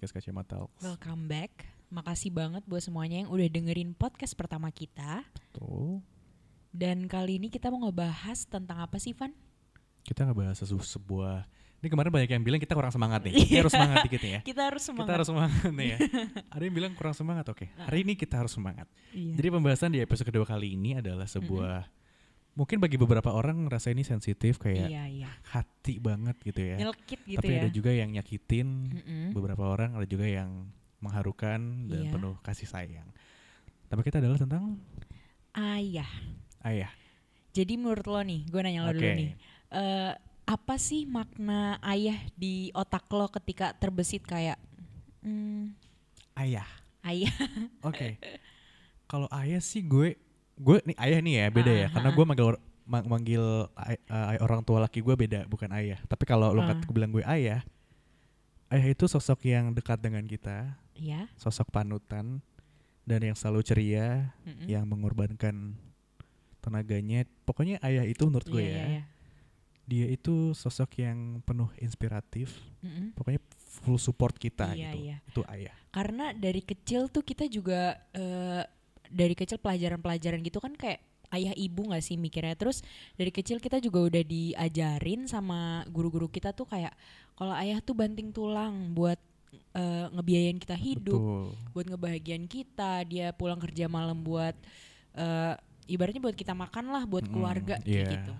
podcast Kacamata Talks. Welcome back. Makasih banget buat semuanya yang udah dengerin podcast pertama kita. Tuh, Dan kali ini kita mau ngebahas tentang apa sih, Van? kita ngebahas sesu- sebuah ini kemarin banyak yang bilang kita kurang semangat nih. Kita Iya. harus semangat dikit nih ya. Kita harus semangat. Kita harus semangat nih ya. Ada yang bilang kurang semangat, oke. Hari ini kita harus semangat. Iya. Jadi pembahasan di episode kedua kali ini adalah sebuah mungkin bagi beberapa orang ngerasa ini sensitif kayak Iya, iya. hati banget gitu ya. Nyelkit gitu Tapi ya. ada juga yang nyakitin Mm-mm. beberapa orang, ada juga yang mengharukan dan Iya. penuh kasih sayang. Tapi kita adalah tentang Ayah. ayah. Jadi menurut lo nih, gue nanya lo dulu Oke. nih. eh, apa sih makna ayah di otak lo ketika terbesit kayak hmm, Ayah. ayah? Oke. Kalau ayah sih gue gue nih ayah nih ya beda ya Ah, karena ah, gue manggil ma- manggil ay- orang tua laki gue beda bukan ayah. Tapi kalau lo Ah. kata bilang gue ayah, ayah itu sosok yang dekat dengan kita, Iya. sosok panutan dan yang selalu ceria, yang mengorbankan tenaganya. Pokoknya ayah itu menurut gue Iya, ya, iya, dia itu sosok yang penuh inspiratif. Pokoknya full support kita Iya, gitu. Itu ayah. karena dari kecil tuh kita juga eh, dari kecil pelajaran-pelajaran gitu kan kayak ayah ibu nggak sih mikirnya terus dari kecil kita juga udah diajarin sama guru-guru kita tuh kayak kalau ayah tuh banting tulang buat eh, ngebiayain kita hidup Betul. buat ngebahagiain kita dia pulang kerja malam buat eh, ibaratnya buat kita makan lah buat keluarga iya. kayak gitu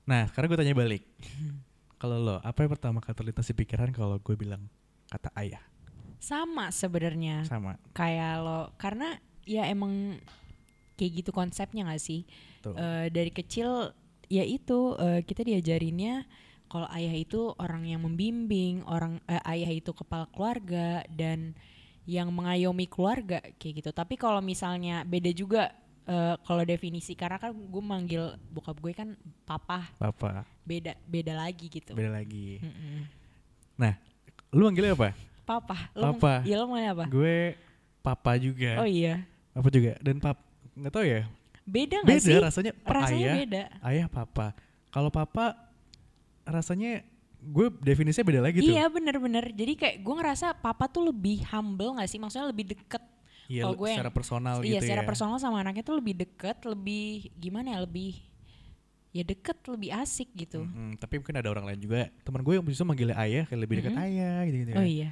Nah, sekarang gue tanya balik. kalau lo, apa yang pertama kali terlintas di pikiran kalau gue bilang kata ayah? sama sebenarnya Sama. kayak lo karena ya emang kayak gitu konsepnya gak sih Tuh. Eh, dari kecil ya itu eh, kita diajarinnya kalau ayah itu orang yang membimbing orang eh, ayah itu kepala keluarga dan yang mengayomi keluarga kayak gitu tapi kalau misalnya beda juga eh, kalau definisi karena kan gue manggil bokap gue kan papa Bapak, beda beda lagi gitu beda lagi. Mm-mm. Lu manggilnya apa? papa lo Papa. ya lo mau apa gue papa juga. oh iya Apa juga? Dan pap nggak tahu ya. beda nggak sih rasanya. rasanya ayah, beda ayah papa. Kalau papa rasanya gue definisinya beda lagi tuh. Iya bener-bener Jadi kayak gue ngerasa papa tuh lebih humble gak sih Maksudnya lebih deket Iya, kalau gue yang- secara personal Iya gitu secara ya. personal sama anaknya tuh lebih deket Lebih gimana ya Lebih Ya deket Lebih asik gitu Mm-mm, tapi mungkin ada orang lain juga. Teman gue yang bisa manggilnya ayah kayak lebih dekat Mm-mm. ayah gitu-gitu. Oh ya. iya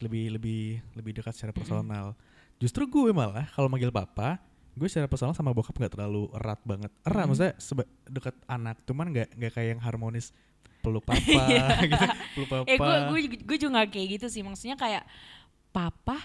lebih lebih lebih dekat secara personal. Justru gue malah kalau manggil papa, gue secara personal sama bokap nggak terlalu erat banget. Erat Mhm. maksudnya dekat anak, cuman nggak nggak kayak yang harmonis peluk papa gitu, peluk papa. Eh gue gue gue juga gak kayak gitu sih Maksudnya kayak Papa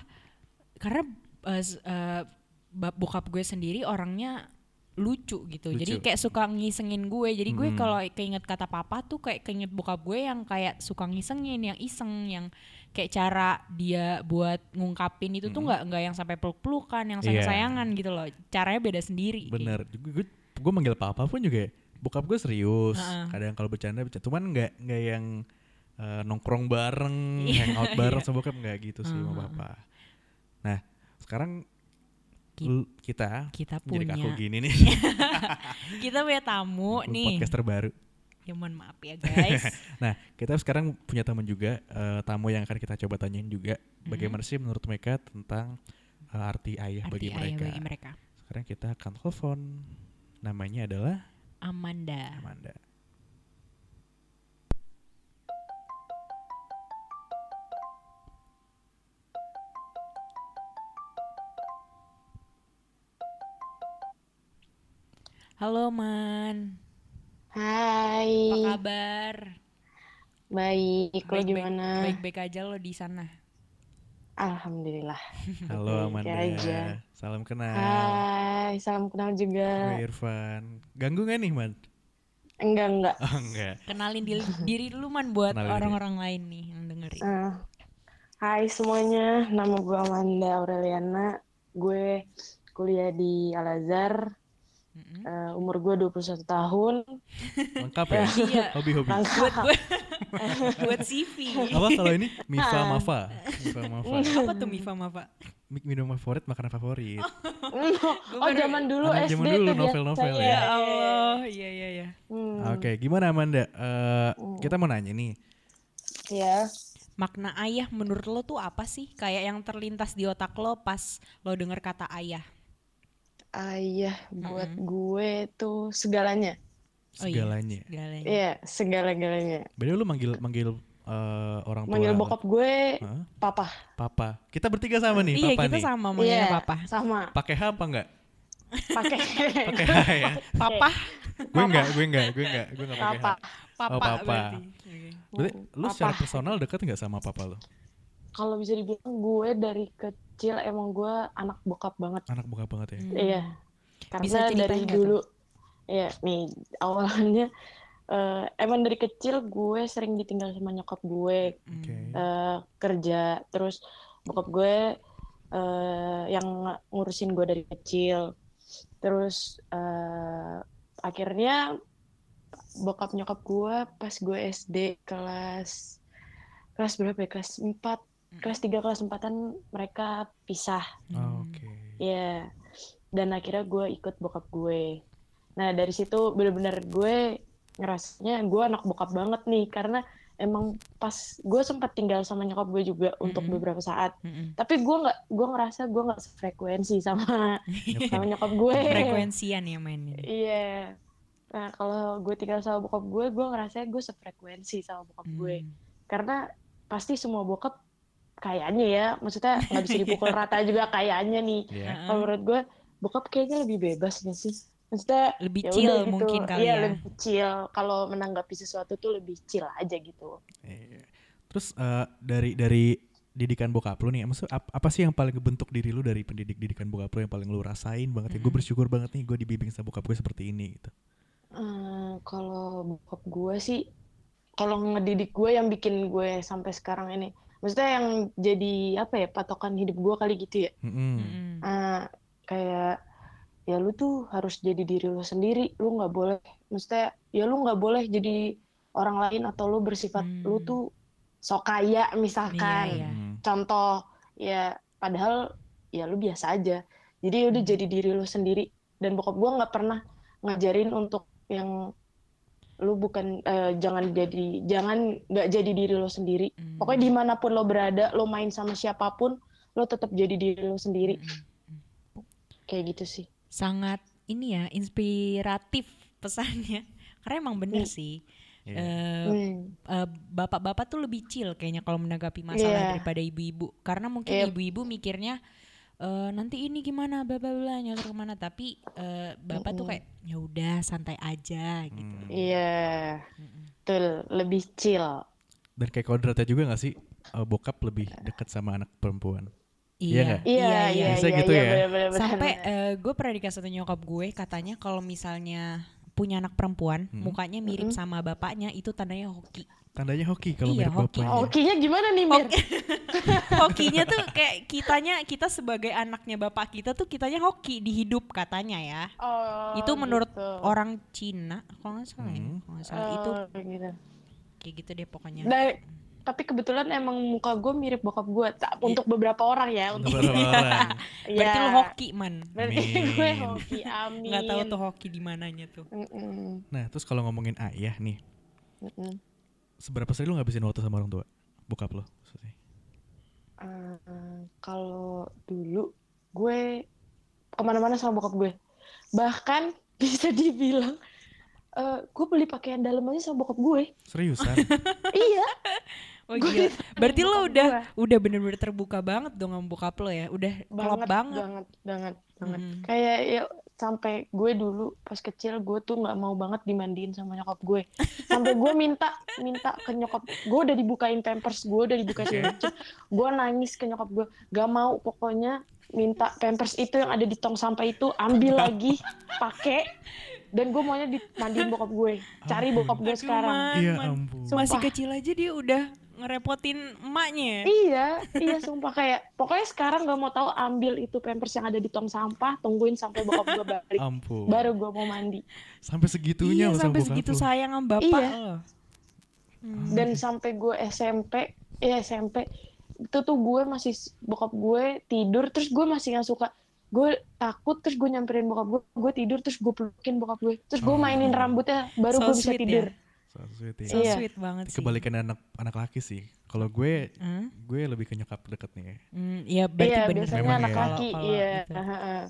Karena eh, eh, bap- Bokap gue sendiri orangnya lucu gitu jadi Lucu. kayak suka ngisengin gue jadi gue Hmm. kalau keinget kata papa tuh kayak keinget bokap gue yang kayak suka ngisengin yang iseng yang kayak cara dia buat ngungkapin itu tuh Mm-mm. nggak nggak yang sampai peluk-pelukan yang sayang-sayangan gitu loh caranya beda sendiri kayak Bener. Gue gue manggil papa pun juga bokap gue serius. Heeh. Kadang kalau bercanda bercanda, cuman nggak nggak yang eh, nongkrong bareng, Iya, hangout bareng iya. sama bokap nggak gitu sih sama Heeh. papa. Nah sekarang Ki- kita kita jadi kaku punya gini nih. kita punya tamu nih podcast terbaru. Ya mohon maaf ya guys Nah, kita sekarang punya teman juga, eh, tamu yang akan kita coba tanyain juga, Mhm. bagaimana sih menurut mereka tentang eh, arti ayah bagi arti ayah mereka. bagi mereka Sekarang kita akan telepon. Namanya adalah Amanda Amanda. halo man Hai, apa kabar baik. Lo gimana? baik-baik aja lo di sana Alhamdulillah. Halo Baik Amanda. aja. Salam kenal. Hai, salam kenal juga. Gue Irfan. Ganggu gak nih, Man? Enggak, enggak. Oh, enggak. kenalin diri, diri dulu man buat orang-orang lain nih yang dengerin Eh, hai semuanya, nama gue Amanda Aureliana. Gue kuliah di Al-Azhar. Mm-mm. Eh, umur gue 21 tahun. Lengkap ya? iya Hobi-hobi. buat buat buat CV Apa kalau ini? Mifa Mafa. Mifa Mafa. apa tuh Mifa Mafa Mi- Minum favorit, makanan favorit. Oh, baru- zaman dulu Anak SD zaman dulu, tuh novel-novel biasanya. ya Allah iya iya iya Hmm, Oke, gimana Amanda? Eh, Hmm. kita mau nanya nih. Ya, Makna ayah menurut lo tuh apa sih? Kayak yang terlintas di otak lo pas lo denger kata ayah. Ayah buat Mm-mm. gue tuh segalanya. Oh iya, Segalanya. Segalanya. Iya, segala-galanya. Berarti lu manggil manggil eh, orang tua. Manggil bokap gue Hah? papa. Papa. Kita bertiga sama nih, Iya, papa kita nih. sama manggilnya Iya, papa. sama. Pakai H apa enggak? Pakai Pakai H ya. Papa, gue enggak, gue enggak, gue enggak, gue enggak pakai H. papa. papa, Oh, papa. berarti. Berarti lu secara Papa. personal deket nggak sama papa lu? Kalau bisa dibilang gue dari kecil emang gue anak bokap banget. Anak buka banget ya. Hmm. Iya. Karena Bisa dari dulu Iya, nih awalnya eh, emang dari kecil gue sering ditinggal sama nyokap gue Hmm. Oke. eh, kerja terus bokap gue eh, yang ngurusin gue dari kecil terus eh, akhirnya bokap nyokap gue pas gue SD kelas kelas berapa ya kelas 4 kelas 3 kelas 4an mereka pisah Oh, Hmm. Oke. ya dan akhirnya gue ikut bokap gue nah dari situ bener-bener gue ngerasanya gue anak bokap banget nih karena emang pas gue sempat tinggal sama nyokap gue juga untuk Mm-mm. beberapa saat Mm-mm. tapi gue nggak gue ngerasa gue nggak sefrekuensi sama sama nyokap gue Frekuensian ya mainnya. iya nah kalau gue tinggal sama bokap gue gue ngerasa gue sefrekuensi sama bokap gue Hmm. karena pasti semua bokap kayaknya ya maksudnya nggak bisa dipukul rata juga kayaknya nih Iya. Heeh. kalau menurut gue bokap kayaknya lebih bebas gak sih maksudnya Lebih ya chill gitu. mungkin kali iya ya. lebih chill kalau menanggapi sesuatu tuh lebih chill aja gitu Iya. Terus eh, dari dari didikan bokap lu nih, maksud ap- apa sih yang paling ngebentuk diri lu dari pendidik didikan bokap lu yang paling lu rasain banget ya? Gue Mm-mm. bersyukur banget nih gue dibimbing sama bokap gue seperti ini gitu. Eh, kalau bokap gue sih kalau ngedidik gue yang bikin gue sampai sekarang ini maksudnya yang jadi apa ya patokan hidup gue kali gitu ya. Mm-mm. Eh, kayak ya lu tuh harus jadi diri lu sendiri lu nggak boleh maksudnya ya lu nggak boleh jadi orang lain atau lu bersifat Hmm. lu tuh sok kaya misalkan Iya, iya. Mm. contoh ya padahal ya lu biasa aja jadi udah Hmm. jadi diri lu sendiri dan bokap gua nggak pernah ngajarin untuk yang lu bukan eh, jangan jadi jangan nggak jadi diri lu sendiri Hmm. pokoknya di mana pun lo berada lo main sama siapa pun lo tetap jadi diri lo sendiri Mm-mm. kayak gitu sih Sangat ini ya inspiratif pesannya. Karena emang bener Hmm. sih. Iya. eh, Hmm. eh, bapak-bapak tuh lebih chill kayaknya kalau menanggapi masalah Iya. daripada ibu-ibu karena mungkin Yep. ibu-ibu mikirnya eh, nanti ini gimana bla bla bla nyosor ke mana tapi eh, bapak tuh Mm-mm. kayak ya udah santai aja gitu Hmm. iya Mm-mm. betul lebih chill Dan kayak kodratnya juga gak sih eh, bokap lebih dekat sama anak perempuan? Iya iya nggak? iya iya iya gitu iya ya? bener. sampai gue pernah dikasih satu nyokap gue katanya kalau misalnya punya anak perempuan Hmm. mukanya mirip Mm-mm. sama bapaknya itu tandanya hoki Tandanya hoki kalau Iya, mirip hoki. bapaknya. Hokinya gimana nih Mir? hokinya tuh kayak kitanya kita sebagai anaknya bapak kita tuh kitanya hoki di hidup katanya ya Oh, itu menurut gitu. orang Cina kalau nggak salah ya Hmm. kalau nggak salah itu Oh, gitu. kayak gitu deh pokoknya Nah, tapi kebetulan emang muka gue mirip bokap gue. Tak, untuk beberapa orang ya. Untuk beberapa orang. berarti ya. lu hoki man Berarti Amin. gue hoki. Amin. nggak tahu tuh hoki di mananya tuh Mm-mm, Nah, terus kalau ngomongin ayah nih, mm-mm. Seberapa sering lu ngabisin waktu sama orang tua? Bokap lo maksudnya. Eh, kalau dulu gue ke mana-mana sama bokap gue. Bahkan bisa dibilang eh, gue beli pakaian dalam aja sama bokap gue. Seriusan? iya. oh Gue gila berarti lo udah gue. udah bener-bener terbuka banget dong sama bokap lo ya udah klop banget, banget banget, banget, banget. Mm-mm. Kayak ya sampai gue dulu pas kecil gue tuh nggak mau banget dimandiin sama nyokap gue. Sampai gue minta minta ke nyokap gue udah dibukain pampers gue udah dibukain segala macem. Gue nangis ke nyokap gue, gak mau pokoknya minta pampers itu yang ada di tong sampah itu ambil lagi, pakai dan gue maunya dimandiin bokap gue. Cari bokap gue sekarang. Iya ampun. masih kecil aja dia udah ngerepotin emaknya Iya, iya sumpah kayak pokoknya sekarang gak mau tahu ambil itu pampers yang ada di tong sampah, tungguin sampai bokap gue balik. Ampun. baru gue mau mandi Sampai segitunya iya sampai segitu sayang sama bapak Iya. Hmm. dan sampai gue SMP ya SMP itu tuh gue masih bokap gue tidur terus gue masih nggak suka gue takut terus gue nyamperin bokap gue gue tidur terus gue pelukin bokap gue terus gue Oh. mainin rambutnya baru So gue bisa tidur ya. So sweet ya. so Iya. sweet banget sih Kebalikan anak anak laki sih. Kalau gue Hmm? gue lebih ke nyokap deket nih ya. Hmm, iya berarti iya bener. biasanya Memang anak ya. laki iya gitu. heeh.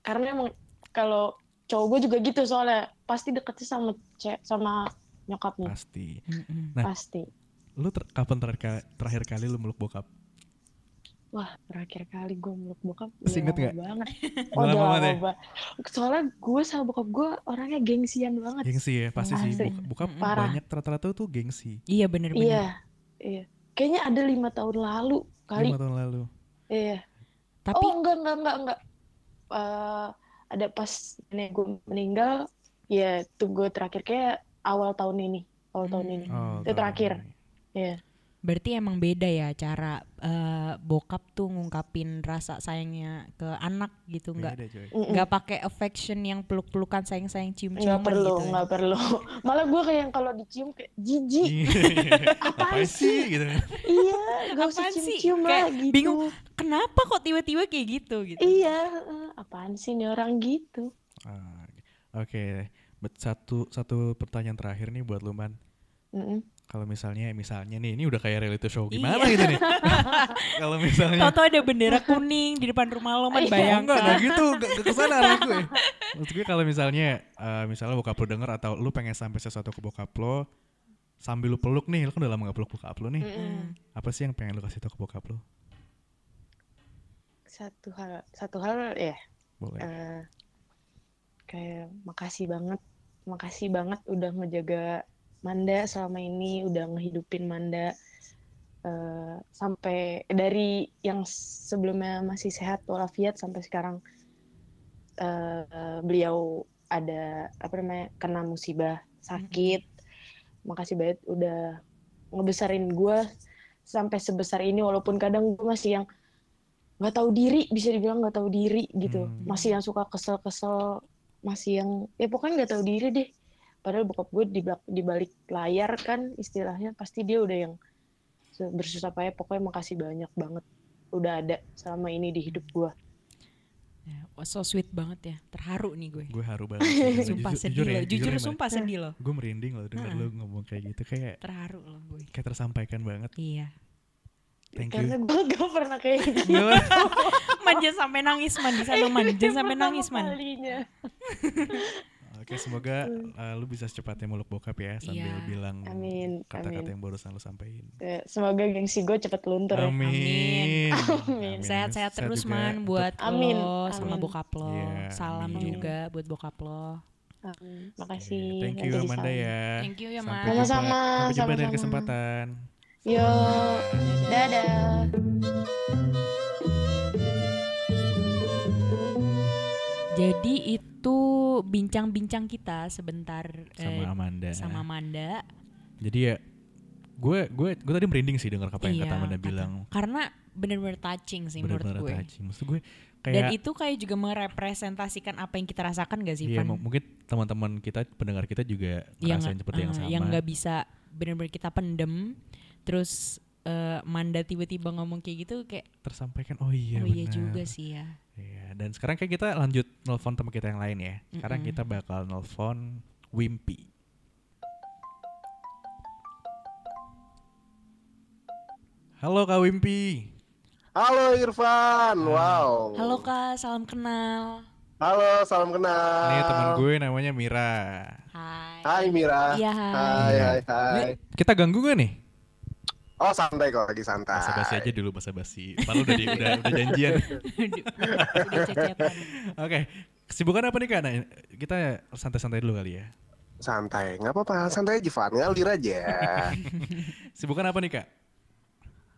karena emang kalau cowok gue juga gitu soalnya pasti deketnya sama ce- sama nyokapnya Pasti. Mm-mm. Nah. pasti Lu ter- kapan terakhir, terakhir kali lu meluk bokap? Wah terakhir kali gue meluk bokap Masih inget nggak? banget Udah oh lama udah banget lama ya? banget soalnya gue sama bokap gue orangnya gengsian banget Gengsi ya, pasti sih. Asli. Bok- Bokap. Parah. banyak rata-rata tuh gengsi. Iya bener-bener. iya iya kayaknya ada lima tahun lalu kali Lima tahun lalu. iya Tapi oh enggak enggak enggak enggak Eh, ada pas nenek gue meninggal ya tuh gue terakhir kayak awal tahun ini awal tahun Hmm. ini Oh, Itu tahun terakhir. ini. Iya. Berarti emang beda ya cara eh, bokap tuh ngungkapin rasa sayangnya ke anak gitu nggak nggak pakai affection yang peluk-pelukan sayang-sayang nggak cium-ciuman perlu gitu. ya. nggak perlu malah gue kayak yang kalau dicium kayak jijik Iya. Apaan sih gitu iya gak usah cium-cium lah Kayak gitu bingung. Kenapa kok tiba-tiba kayak gitu gitu? iya apaan sih nih orang gitu Ah, Oke, Bet- satu satu pertanyaan terakhir nih buat lu man. Mm-mm. Kalau misalnya misalnya nih, ini udah kayak reality show Iya. gimana gitu nih? Kalau misalnya Tahu-tahu ada bendera kuning di depan rumah lo man Iya. Oh, enggak, enggak gitu, enggak ke ke sana arah gue. Maksud gue kalau misalnya, eh, misalnya bokap lu denger atau lu pengen sampai sesuatu ke bokap lo, sambil lu peluk nih, lu kan udah lama gak peluk bokap lu nih. Mm-mm. Apa sih yang pengen lu kasih tau ke bokap lu? satu hal satu hal ya Boleh. eh, kayak makasih banget makasih banget udah ngejaga Manda selama ini udah ngehidupin Manda eh, sampai dari yang sebelumnya masih sehat walafiat sampai sekarang eh, beliau ada apa namanya kena musibah sakit. Makasih banget udah ngebesarin gue sampai sebesar ini walaupun kadang gue masih yang nggak tahu diri bisa dibilang nggak tahu diri gitu. Hmm. masih yang suka kesel-kesel masih yang ya pokoknya nggak tahu diri deh padahal bokap gue di belak- di balik layar kan istilahnya pasti dia udah yang su- bersusah payah pokoknya makasih banyak banget udah ada selama ini di hidup gue Ya, wah, so sweet banget ya. Terharu nih gue. Gue haru banget. Sumpah Jujur- sedih jujur ya, loh. Jujur, ya, Man. sumpah sedih loh. Gue merinding loh denger Heeh. lu ngomong kayak gitu. Kayak Terharu loh gue. kayak tersampaikan banget. Iya. Thank karena you. gue gak pernah kayak gitu Nggak, Man jangan sampai nangis man di sana man. Jangan sampai nangis man. Oke, semoga uh, lu bisa secepatnya meluk bokap ya sambil Iya. bilang Amin, kata-kata yang barusan lu sampaikan. Ya, semoga gengsi gue cepet luntur ya. Amin. Amin. Sehat-sehat Sehat terus juga man buat Amin, lo sama amin. bokap lo. Iya, Salam amin. juga buat bokap lo. Amin. Makasih. Thank you Amanda ya. Thank you ya jumpa- Sama-sama, Sampai jumpa dengan kesempatan. Yo, dadah. Jadi itu bincang-bincang kita sebentar Sama eh, Amanda. sama Amanda. Jadi ya gue gue gue tadi merinding sih dengar apa yang Iya, kata Amanda kata- bilang. Karena bener-bener touching sih Benar-benar menurut gue. touching. Maksud gue Dan kayak itu kayak juga merepresentasikan apa yang kita rasakan gak sih, Iya, Van? mungkin teman-teman kita pendengar kita juga Yang ngerasain seperti yang eh, sama. Yang nggak bisa bener-bener kita pendem. Terus eh, Manda tiba-tiba ngomong kayak gitu kayak tersampaikan. Oh iya oh iya juga sih ya. Iya, dan sekarang kayak kita lanjut nelfon teman kita yang lain ya. Sekarang Mm-mm. kita bakal nelfon Wimpy. Halo Kak Wimpy. Halo Irfan, wow. Halo Kak, salam kenal. Halo, salam kenal. Ini teman gue namanya Mira. Hai. Hai Mira. Iya, hai. Hai, hai, hai. Ini kita ganggu gak nih? Oh santai kok, lagi santai. Basa basi aja dulu basa basi. Padahal udah di, udah, udah janjian. Oke, kesibukan apa nih Kak? Nah, kita santai-santai dulu kali ya. Santai, nggak apa-apa, santai aja Van, ngalir aja. Sibukan apa nih Kak?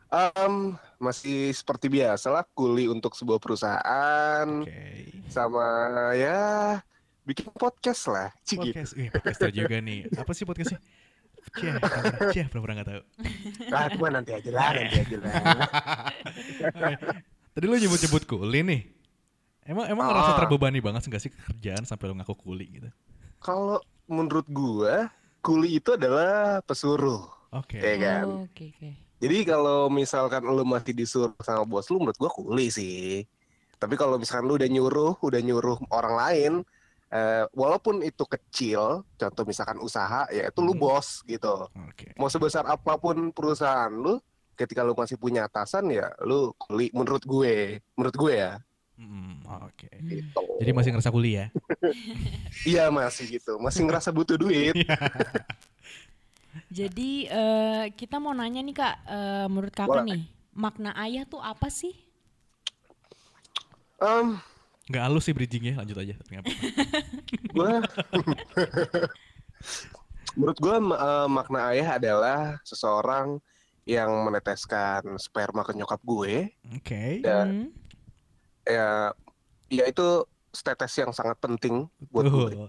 Em, masih seperti biasa lah, kuli untuk sebuah perusahaan, Oke. sama ya bikin podcast lah, cik gitu. Podcast, eh, podcaster juga nih. Apa sih podcastnya? Cia, Cia, pernah nggak tahu. Ah, cuma nanti aja lah, nanti aja lah. Tadi lu nyebut-nyebut kuli nih. Emang emang ngerasa Ah. terbebani banget nggak sih kerjaan sampai lu ngaku kuli gitu? Kalau menurut gua, kuli itu adalah pesuruh, Oke. ya kan? Oh, Oke, oke. Jadi kalau misalkan lu masih disuruh sama bos lu, menurut gua kuli sih. Tapi kalau misalkan lu udah nyuruh, udah nyuruh orang lain, eh, walaupun itu kecil, contoh misalkan usaha, ya itu lu Hmm. bos gitu. Oke. Mau sebesar apa pun perusahaan lu, ketika lu masih punya atasan ya lu kuli menurut gue, menurut gue ya. Mm, Oke. Hmm. Gitu. Jadi masih ngerasa kuliah. Iya masih gitu, masih ngerasa butuh duit. Jadi eh, kita mau nanya nih kak, eh, menurut kakak Boleh. nih makna ayah tuh apa sih? Em, Nggak halus sih bridgingnya, lanjut aja. Gue menurut gue ma- eh, makna ayah adalah seseorang yang meneteskan sperma ke nyokap gue Oke. Ya. Hmm. ya ya itu status yang sangat penting buat gue Betul.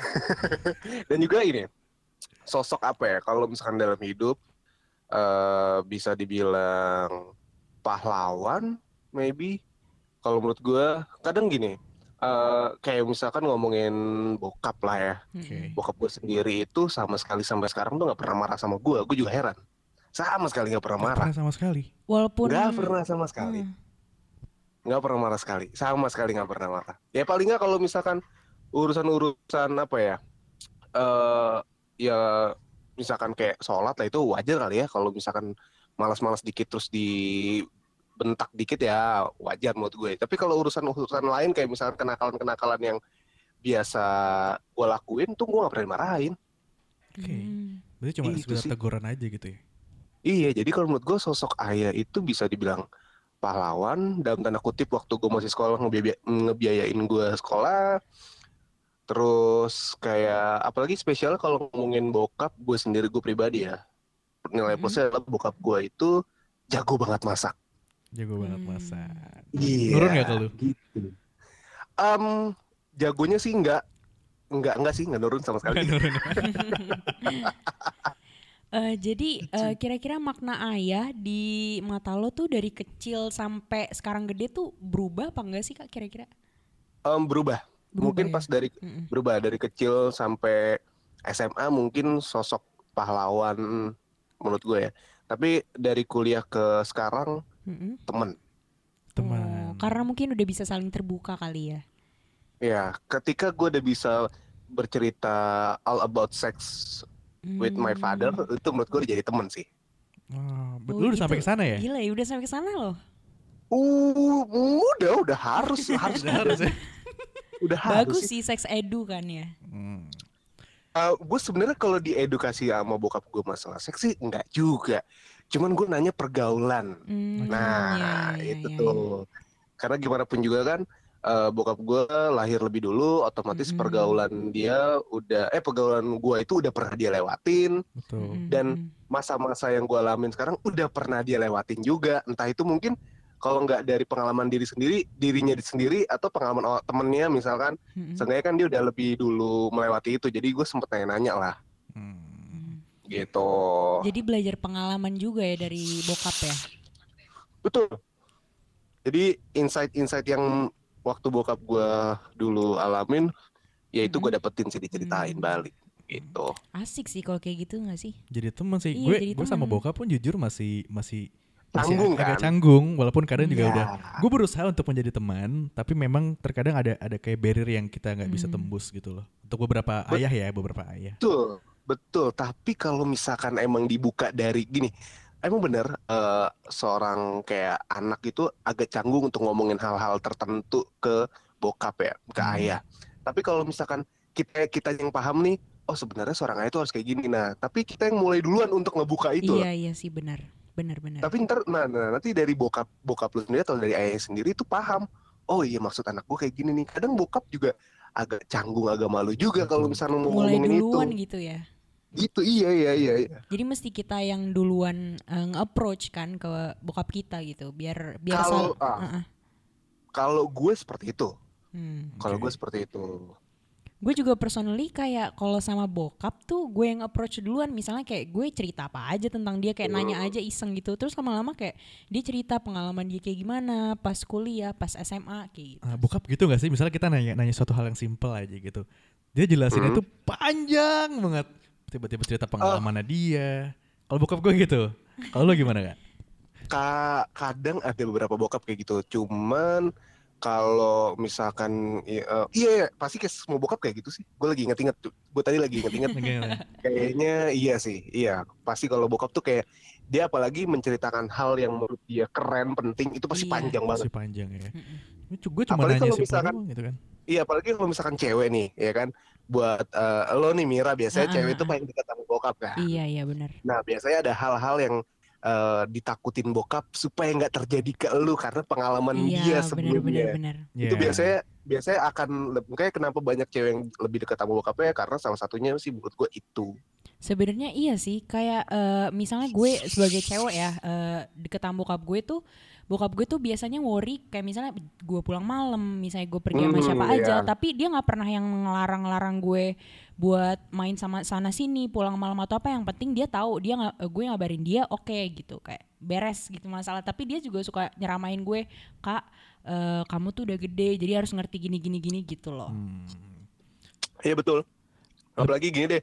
dan juga ini sosok apa ya kalau misalkan dalam hidup eh bisa dibilang pahlawan maybe kalau menurut gue kadang gini eh kayak misalkan ngomongin bokap lah ya. Oke. bokap gue sendiri itu sama sekali sampai sekarang tuh nggak pernah marah sama gue gue juga heran. Sama sekali nggak pernah marah. pernah sama sekali. Walaupun nggak pernah sama sekali. Hmm. nggak pernah marah sekali. Sama sekali nggak pernah marah. Ya paling nggak kalau misalkan urusan-urusan apa ya eh ya misalkan kayak sholat lah itu wajar kali ya. Kalau misalkan malas-malas dikit terus dibentak dikit ya wajar menurut gue tapi kalau urusan-urusan lain kayak misalkan kenakalan-kenakalan yang biasa gue lakuin tuh gue nggak pernah marahin Oke. Hmm. Berarti cuma Itu sekedar sih. teguran aja gitu ya. Iya, jadi kalau menurut gue sosok ayah itu bisa dibilang pahlawan dalam tanda kutip waktu gue masih sekolah ngebiaya- ngebiayain gue sekolah. Terus kayak apalagi spesial kalau ngomongin bokap gue sendiri gue pribadi ya. Nilai Mhm. plusnya adalah bokap gue itu jago banget masak. Jago banget Hmm. masak. Iya. Nurun nggak ke lu? Gitu. Em, jagonya sih enggak enggak enggak sih enggak nurun sama sekali. Nurun. Eh, jadi eh, kira-kira makna ayah di mata lo tuh dari kecil sampai sekarang gede tuh berubah apa enggak sih kak kira-kira? Em, berubah. Mungkin Berubah ya? pas dari Mm-mm. berubah dari kecil sampai SMA mungkin sosok pahlawan menurut gue ya. Tapi dari kuliah ke sekarang Mm-mm. temen. Teman. Oh, karena mungkin udah bisa saling terbuka kali ya. Ya, ketika gue udah bisa bercerita all about sex with my father, itu menurut gue udah jadi temen sih. Oh, bet- Oh, lu udah sampai gitu. ke sana ya? Gila ya udah sampai ke sana loh. Uh, udah, udah harus, harus, Udah harus ya. udah harus Bagus sih. sih sex edu kan ya. Hmm. gue sebenarnya kalau diedukasi sama bokap gue masalah seks sih enggak juga. Cuman gue nanya pergaulan. Hmm, Nah, ya, ya, itu ya, tuh. Karena gimana pun juga kan eh, bokap gue lahir lebih dulu, otomatis Mm-mm. pergaulan dia udah eh pergaulan gue itu udah pernah dia lewatin, Betul. Mm-mm, dan masa-masa yang gue alamin sekarang udah pernah dia lewatin juga. Entah itu mungkin kalau nggak dari pengalaman diri sendiri, dirinya sendiri atau pengalaman temennya misalkan, Mm-mm. seenggaknya kan dia udah lebih dulu melewati itu. Jadi gue sempet nanya-nanya lah, Hmm. Mm. Gitu. Jadi belajar pengalaman juga ya dari bokap ya. Betul. Jadi insight-insight yang waktu bokap gua dulu alamin, ya itu gue dapetin sih diceritain Hmm. balik gitu. Asik sih kalau kayak gitu gak sih? Jadi teman sih. Iya, gue jadi gue sama bokap pun jujur masih masih masih Canggung ag- agak kan? canggung walaupun kadang juga Ya, udah gue berusaha untuk menjadi teman tapi memang terkadang ada ada kayak barrier yang kita nggak bisa Hmm. tembus gitu loh untuk beberapa Bet- ayah ya beberapa ayah Betul, betul. Tapi kalau misalkan emang dibuka dari gini, emang bener eh, seorang kayak anak itu agak canggung untuk ngomongin hal-hal tertentu ke bokap ya, ke Hmm. ayah. Tapi kalau misalkan kita kita yang paham nih, oh sebenarnya seorang ayah itu harus kayak gini. Nah, tapi kita yang mulai duluan untuk ngebuka itu. Iya iya sih benar. Benar benar. Tapi ntar, nah, nah, nanti dari bokap bokap lu sendiri atau dari ayah sendiri itu paham. Oh iya maksud anak gue kayak gini nih. Kadang bokap juga agak canggung, agak malu juga kalau misalnya mau Mulai ngomongin itu. duluan gitu ya. Gitu iya iya iya. iya. Jadi mesti kita yang duluan eh, nge-approach kan ke bokap kita gitu biar biar Kalau- ah. Uh-uh. Kalau gue seperti itu. Hmm. Kalau gue seperti itu. Gue juga personally kayak kalau sama bokap tuh gue yang approach duluan misalnya kayak gue cerita apa aja tentang dia kayak nanya aja iseng gitu terus lama-lama kayak dia cerita pengalaman dia kayak gimana pas kuliah pas SMA kayak gitu. Ah, bokap gitu gak sih misalnya kita nanya nanya suatu hal yang simple aja gitu dia jelasinnya Hmm. tuh panjang banget tiba-tiba cerita pengalamannya dia. Kalau bokap gue gitu. Kalau lo gimana gak Ka kadang ada beberapa bokap kayak gitu. Cuman kalau misalkan eh, iya, iya pasti kayak semua bokap kayak gitu sih. Gue lagi inget-inget tuh. Gue tadi lagi inget-inget. Kayaknya iya sih. Iya. Pasti kalau bokap tuh kayak dia apalagi menceritakan hal yang menurut dia keren penting itu pasti Iya. panjang banget. Masih panjang ya. Gue cuma Apalagi nanya kalau sih misalkan- gitu kan. iya apalagi kalau misalkan cewek nih ya kan buat eh, lo nih Mira biasanya Ah, cewek ah, itu ah. paling dekat sama bokap kan Iya iya benar. nah biasanya ada hal-hal yang eh, ditakutin bokap supaya nggak terjadi ke lu karena pengalaman dia Iya benar sebelumnya benar benar. itu Iya. biasanya biasanya akan makanya kenapa banyak cewek yang lebih dekat sama bokapnya karena salah satunya sih menurut gue itu Sebenarnya iya sih, kayak eh, misalnya gue sebagai cewek ya eh, deket sama bokap gue tuh, bokap gue tuh biasanya worry kayak misalnya gue pulang malam, misalnya gue pergi sama Hmm, siapa iya. aja, tapi dia nggak pernah yang ngelarang-larang gue buat main sama sana sini, pulang malam atau apa. Yang penting dia tahu dia nggak, eh, gue ngabarin dia, oke gitu, kayak beres gitu masalah. Tapi dia juga suka nyeramain gue, kak, eh, kamu tuh udah gede, jadi harus ngerti gini gini gini gitu loh. Hmm. Iya betul. Apalagi gini deh.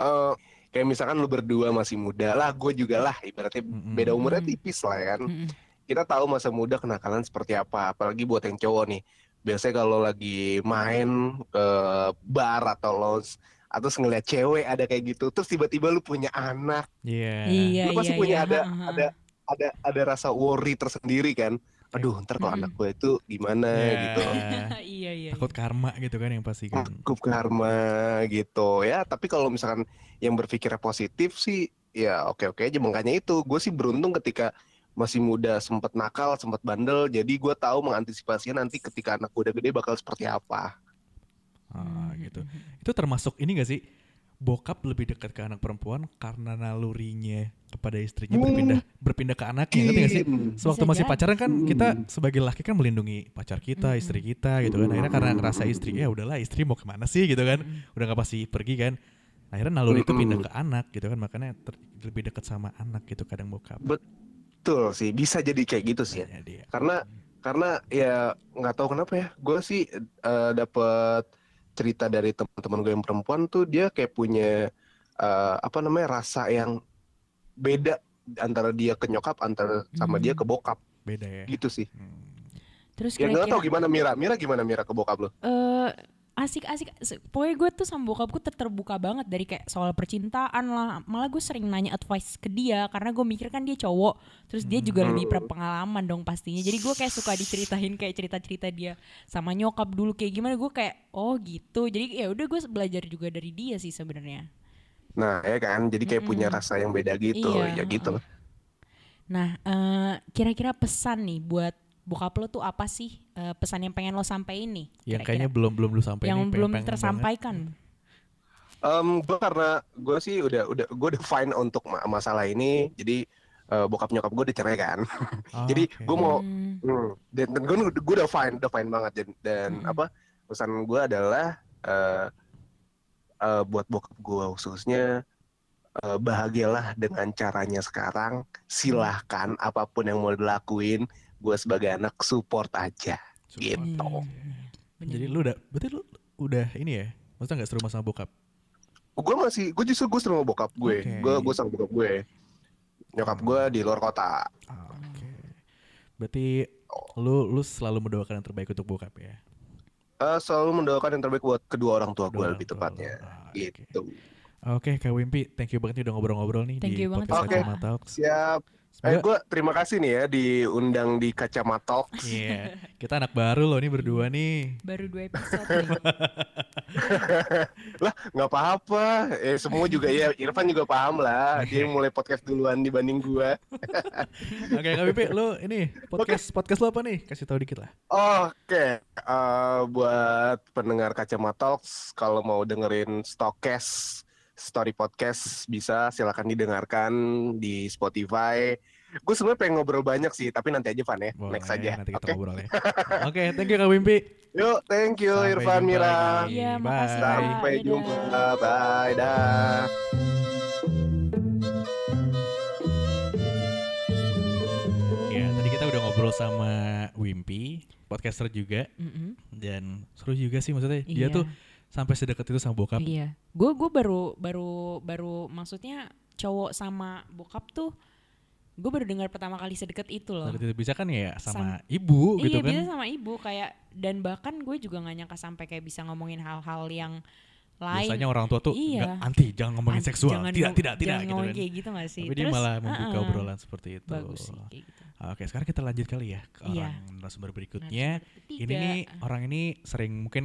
eh, kayak misalkan lu berdua masih muda lah, gue juga lah. Ibaratnya Mm-mm. beda umurnya tipis lah ya kan. Kita tahu masa muda kenakalan seperti apa. Apalagi buat yang cowok nih. Biasanya kalau lagi main ke bar atau lounge atau ngeliat cewek ada kayak gitu, terus tiba-tiba lu punya anak, Iya. Iya lu pasti iya punya iya. ada ha, ha, ha. ada ada ada rasa worry tersendiri kan. Aduh, ntar kalau Mm-mm. anak gue itu gimana Iya. gitu. iya iya. Takut karma gitu kan yang pasti kan. cukup karma gitu ya tapi kalau misalkan yang berpikirnya positif sih ya oke oke aja makanya itu gue sih beruntung ketika masih muda sempet nakal sempet bandel jadi gue tahu mengantisipasinya nanti ketika anak gue udah gede bakal seperti apa Ah, Hmm, gitu. hmm, hmm. Itu termasuk ini gak sih? Bokap lebih dekat ke anak perempuan karena nalurinya kepada istrinya Hmm. berpindah berpindah ke anaknya, ngerti gak sih? Mungkin. Sewaktu Bisa masih jadi. pacaran kan Hmm. kita sebagai laki kan melindungi pacar kita, Mm-mm. istri kita gitu kan. Akhirnya karena ngerasa istri ya udahlah istri mau ke mana sih gitu kan. Udah gak pasti pergi kan. Akhirnya naluri itu pindah ke anak gitu kan. Makanya ter- lebih dekat sama anak gitu kadang bokap. Betul sih bisa jadi kayak gitu sih ya Ya, karena karena ya nggak tahu kenapa ya gue sih eh, dapet cerita dari teman-teman gue yang perempuan tuh dia kayak punya eh, apa namanya rasa yang beda antara dia ke nyokap antara sama Hmm. dia ke bokap beda ya. gitu sih Hmm. Terus ya nggak tahu gimana Mira Mira gimana Mira ke bokap lo eh asik-asik. Pokoknya gue tuh sama bokap gue ter- terbuka banget dari kayak soal percintaan lah. Malah gue sering nanya advice ke dia karena gue mikir kan dia cowok. Terus dia juga Hmm. lebih berpengalaman dong pastinya. Jadi gue kayak suka diceritain kayak cerita-cerita dia sama nyokap dulu kayak gimana. Gue kayak oh gitu. Jadi ya udah gue belajar juga dari dia sih sebenarnya. Nah ya kan? Jadi kayak punya Mm-mm. rasa yang beda gitu. Iya, ya gitu. Nah eh, kira-kira pesan nih buat bokap lo tuh apa sih Eh, pesan yang pengen lo sampein nih Yang kira-kira? kayaknya belum belum lu sampai yang nih, belum pengen- pengen tersampaikan Em, gue karena gue sih udah udah gue udah fine untuk ma- masalah ini jadi eh, bokap nyokap gue udah cerai kan banget. Jadi Oke. gua mau- Hmm. Hmm, dan, dan gue, gue udah fine, udah fine banget dan, dan Mm-mm. apa pesan gue adalah eh eh, buat bokap gue khususnya eh, bahagialah dengan caranya sekarang. Silahkan apa pun yang mau dilakuin, gue sebagai anak support aja. Support. gitu. Hmm. Bener. Jadi lu udah berarti lu udah ini ya? Maksudnya gak serumah sama bokap? Gue masih, gue justru gue sama bokap gue, Oke. gue gue sama bokap gue. Nyokap gue di luar kota. Oke. Berarti lu lu selalu mendoakan yang terbaik untuk bokap ya? Eh, selalu mendoakan yang terbaik buat kedua orang tua gue lebih tepatnya. Ah, oke. Gitu. Oke, Kak Wimpi, thank you banget nih udah ngobrol-ngobrol nih Thank di you banget, podcast. Kacama Talks. Siap. Eh, Semoga, gue terima kasih nih ya diundang di Kacamata Talks. iya, kita anak baru loh nih berdua nih. baru dua episode nih. lah nggak apa-apa eh semua juga ya Irfan juga paham lah dia yang mulai podcast duluan dibanding gua Oke, Kak Wimpi, lu ini podcast podcast lu apa nih? Kasih tahu dikit lah. oke eh, buat pendengar kacamata talks kalau mau dengerin stokes story podcast bisa silakan didengarkan di Spotify gue sebenarnya pengen ngobrol banyak sih tapi nanti aja Van ya Boleh, next aja nanti oke kita ngobrol ya. Oke, thank you Kak Wimpi. yuk thank you Sampai Irfan Mira. Iya, makasih, Bye. Kak. sampai Dadah. jumpa bye dah Ya, tadi kita udah ngobrol sama Wimpi, podcaster juga Mm-mm. dan seru juga sih maksudnya dia Iya. tuh sampai sedekat itu sama bokap. gue baru dengar pertama kali sedekat itu loh Kalau tidak bisa kan ya sama Sam- ibu gitu iya kan. bisa sama ibu kayak dan bahkan gue juga nggak nyangka sampai kayak bisa ngomongin hal-hal yang lain Biasanya orang tua tuh Iya. "Nggak, anti jangan ngomongin Anti- seksual. jangan tidak, tidak, tidak jangan gitu kan. kayak gitu gak sih Tapi dia Terus, malah membuka uh-uh, obrolan seperti itu. bagus sih kayak gitu Oke, sekarang kita lanjut kali ya ke Iya. orang narasumber berikutnya. Narasumber ketiga. Ini nih orang ini sering mungkin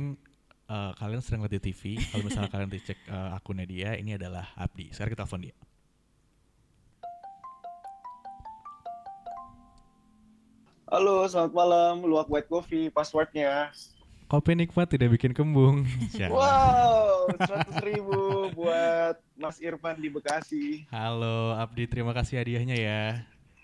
eh, kalian sering lihat di TV. Kalau misalnya kalian dicek eh, akunnya dia, ini adalah Abdi. Sekarang kita telepon dia. Halo, selamat malam. Luwak White Coffee, passwordnya. Kopi nikmat tidak bikin kembung. Wow, 100 ribu buat Mas Irfan di Bekasi. Halo Abdi, terima kasih hadiahnya ya.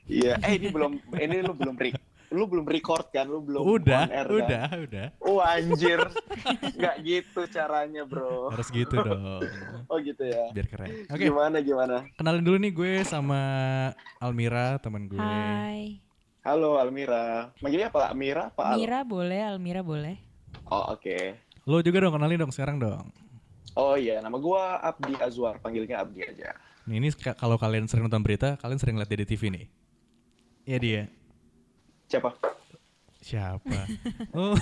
Iya, eh ini belum, ini lu belum re lu belum record kan, lu belum udah, on air kan? udah, udah. Oh anjir, nggak gitu caranya bro. Harus gitu dong. Oh gitu ya. Biar keren. Oke, Gimana gimana? kenalin dulu nih gue sama Almira, teman gue. Hai Halo Almira. Manggilnya apa? Almira? Apa Al? Mira boleh Almira boleh Oh oke. Lo juga dong, kenalin dong sekarang dong. Oh iya, nama gua Abdi Azwar, panggilnya Abdi aja. Nih, ini ka- kalau kalian sering nonton berita, kalian sering lihat dia di TV nih. Iya dia. Siapa? Siapa? oh,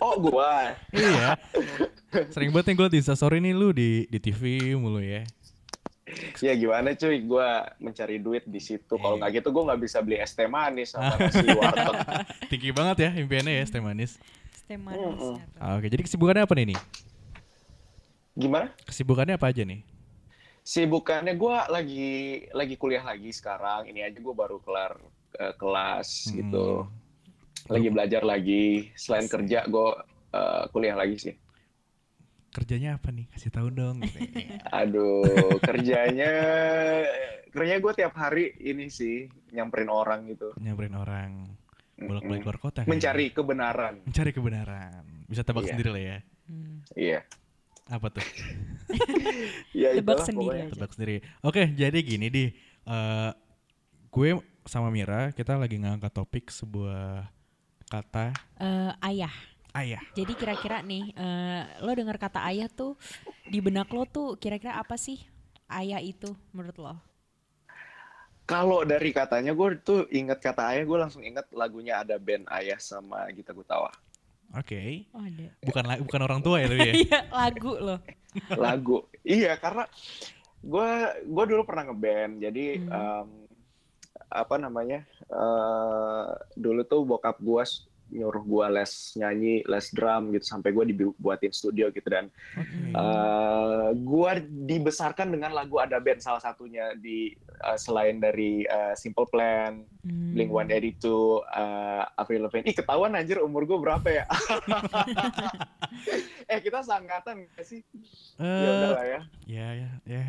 Oh gua. iya. Sering banget nih gue di Instastory nih lu di di TV mulu ya. Ya gimana cuy, gua mencari duit di situ. Kalau Iya. nggak gitu gua nggak bisa beli es teh manis sama nasi warteg. Tinggi banget ya impiannya ya, teh manis. Teh manis atau- Ah, Oke, jadi kesibukannya apa nih nih? Gimana? Kesibukannya apa aja nih? Sibukannya gua lagi lagi kuliah lagi sekarang. Ini aja gua baru kelar eh, kelas Hmm. gitu. Lagi belajar lagi. Selain kerja, gua eh, kuliah lagi sih. Kerjanya apa nih? Kasih tahu dong. gitu. Aduh, kerjanya kerjanya gue tiap hari ini sih nyamperin orang gitu. Nyamperin orang. Bolak-balik Mm-mm. keluar kota. kayaknya. Mencari kebenaran. Mencari kebenaran. Bisa tebak Iya. sendiri lah ya. Hmm. Iya. Apa tuh? Ya Tebak sendiri. Tebak sendiri. Oke, jadi gini di eh, gue sama Mira kita lagi ngangkat topik sebuah kata Eh, ayah ayah. Jadi kira-kira nih, eh, lo dengar kata ayah tuh di benak lo tuh kira-kira apa sih ayah itu menurut lo? Kalau dari katanya gue tuh inget kata ayah, gue langsung inget lagunya ada band ayah sama Gita Gutawa. Oke. Oh ada. Bukan la- bukan orang tua ya tapi ya. Iya lagu lo. Lagu. iya karena gue gue dulu pernah ngeband, jadi Hmm. em, apa namanya? eh dulu tuh bokap gue nyuruh gue les nyanyi, les drum gitu sampai gue dibuatin studio gitu dan Oke. Eh, gua dibesarkan dengan lagu ada band salah satunya di eh, selain dari eh, Simple Plan, Hmm. Blink 182, uh, Avril Lavigne. Ih ketahuan anjir umur gue berapa ya? eh kita seangkatan gak sih? ya Eh, udahlah ya, ya ya ya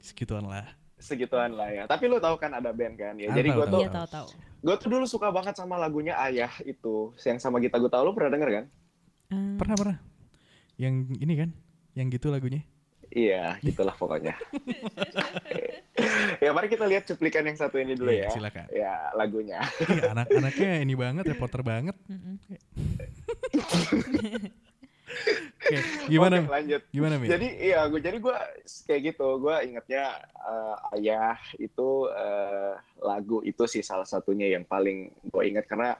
segituan lah. Segituan lah ya. Tapi lu tahu kan ada band kan ya. Ah, Jadi tahu, gue tahu. tuh Iya gue tuh dulu suka banget sama lagunya Ayah itu, yang sama Gita Gutawa lu pernah denger kan? Hmm. Pernah pernah. Yang ini kan? Yang gitu lagunya. Iya, gitulah pokoknya. ya mari kita lihat cuplikan yang satu ini dulu Iya, ya. silakan. Ya lagunya. Iya, anak-anaknya ini banget, reporter banget. Oke, gimana? Oke, lanjut. Gimana, Mir? Jadi iya, gue jadi gue kayak gitu. Gue ingetnya eh, ayah itu eh, lagu itu sih salah satunya yang paling gue ingat karena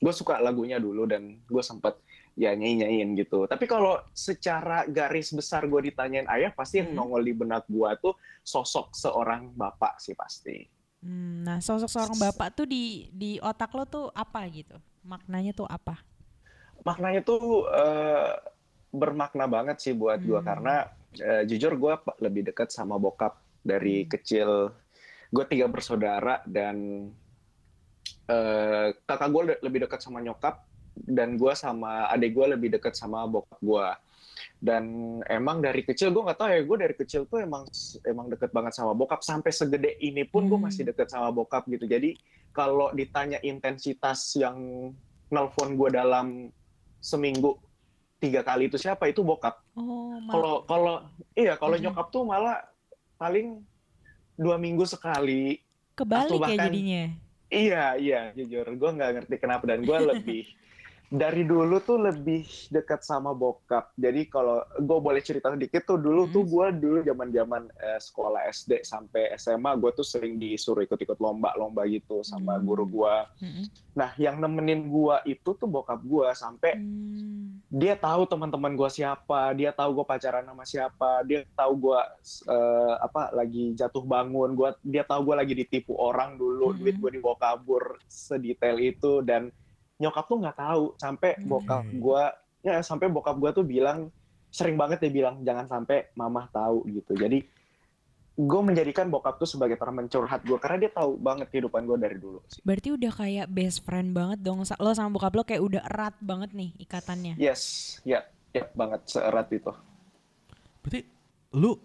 gue suka lagunya dulu dan gue sempet ya nyanyi nyanyiin gitu. Tapi kalau secara garis besar gue ditanyain ayah, pasti yang Hmm. nongol di benak gue tuh sosok seorang bapak sih pasti. Hmm, Nah sosok seorang bapak tuh di di otak lo tuh apa gitu? Maknanya tuh apa? Maknanya tuh eh, bermakna banget sih buat gue Hmm. karena eh, jujur gue lebih dekat sama bokap dari Hmm. kecil gue tiga bersaudara dan eh, kakak gue lebih dekat sama nyokap dan gue sama adik gue lebih dekat sama bokap gue dan emang dari kecil gue nggak tahu ya gue dari kecil tuh emang emang deket banget sama bokap sampai segede ini pun gue Hmm. masih deket sama bokap gitu jadi kalau ditanya intensitas yang nelfon gue dalam seminggu tiga kali itu siapa itu bokap Oh, kalau kalau iya kalau Mhm. nyokap tuh malah paling dua minggu sekali kebalik atau ya bahkan- jadinya. iya iya jujur gue nggak ngerti kenapa dan gue lebih dari dulu tuh lebih dekat sama bokap. Jadi kalau gue boleh cerita sedikit tuh dulu tuh Hmm. gue dulu zaman-zaman eh, sekolah SD sampai SMA gue tuh sering disuruh ikut-ikut lomba-lomba gitu sama Hmm. guru gue. Mm-mm. Nah yang nemenin gue itu tuh bokap gue sampai Hmm. dia tahu teman-teman gue siapa, dia tahu gue pacaran sama siapa, dia tahu gue eh, apa lagi jatuh bangun, gua dia tahu gue lagi ditipu orang dulu, Mhm. duit gue dibawa kabur sedetail itu dan nyokap tuh nggak tahu sampai Hmm. bokap Oke. gue ya sampai bokap gue tuh bilang sering banget dia bilang jangan sampai mamah tahu gitu. Jadi gue menjadikan bokap tuh sebagai teman curhat gue karena dia tahu banget kehidupan gue dari dulu sih. Berarti udah kayak best friend banget dong. Lo sama bokap lo kayak udah erat banget nih ikatannya. Yes, ya, ya banget seerat itu. Berarti lu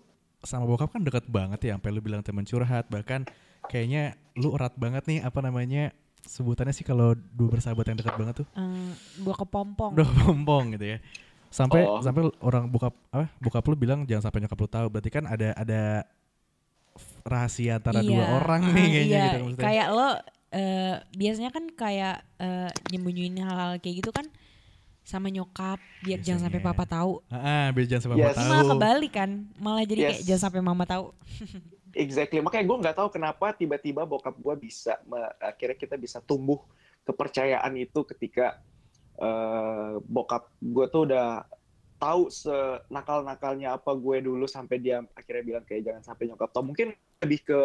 sama bokap kan deket banget ya sampai lu bilang teman curhat bahkan kayaknya lu erat banget nih apa namanya sebutannya sih kalau dua bersahabat yang dekat banget tuh Eh, dua kepompong. udah pompong gitu ya sampai Oh. sampai orang bokap apa bokap lu bilang jangan sampai nyokap lu tahu berarti kan ada ada rahasia antara dua Iya, orang ah, nih kayaknya iya. gitu maksudnya. Kayak lo eh, biasanya kan kayak eh, nyembunyiin hal-hal kayak gitu kan sama nyokap biar jangan sampai Biasanya. papa tahu. Ah, ah, biar jangan sampai Yes. bapak Ini tahu malah kebalik kan. Malah jadi kayak Yes. jangan sampai mama tahu. Exactly. Makanya gue nggak tahu kenapa tiba-tiba bokap gue bisa akhirnya kita bisa tumbuh kepercayaan itu ketika eh, bokap gue tuh udah tahu senakal-nakalnya apa gue dulu sampai dia akhirnya bilang kayak jangan sampai nyokap tahu. Mungkin lebih ke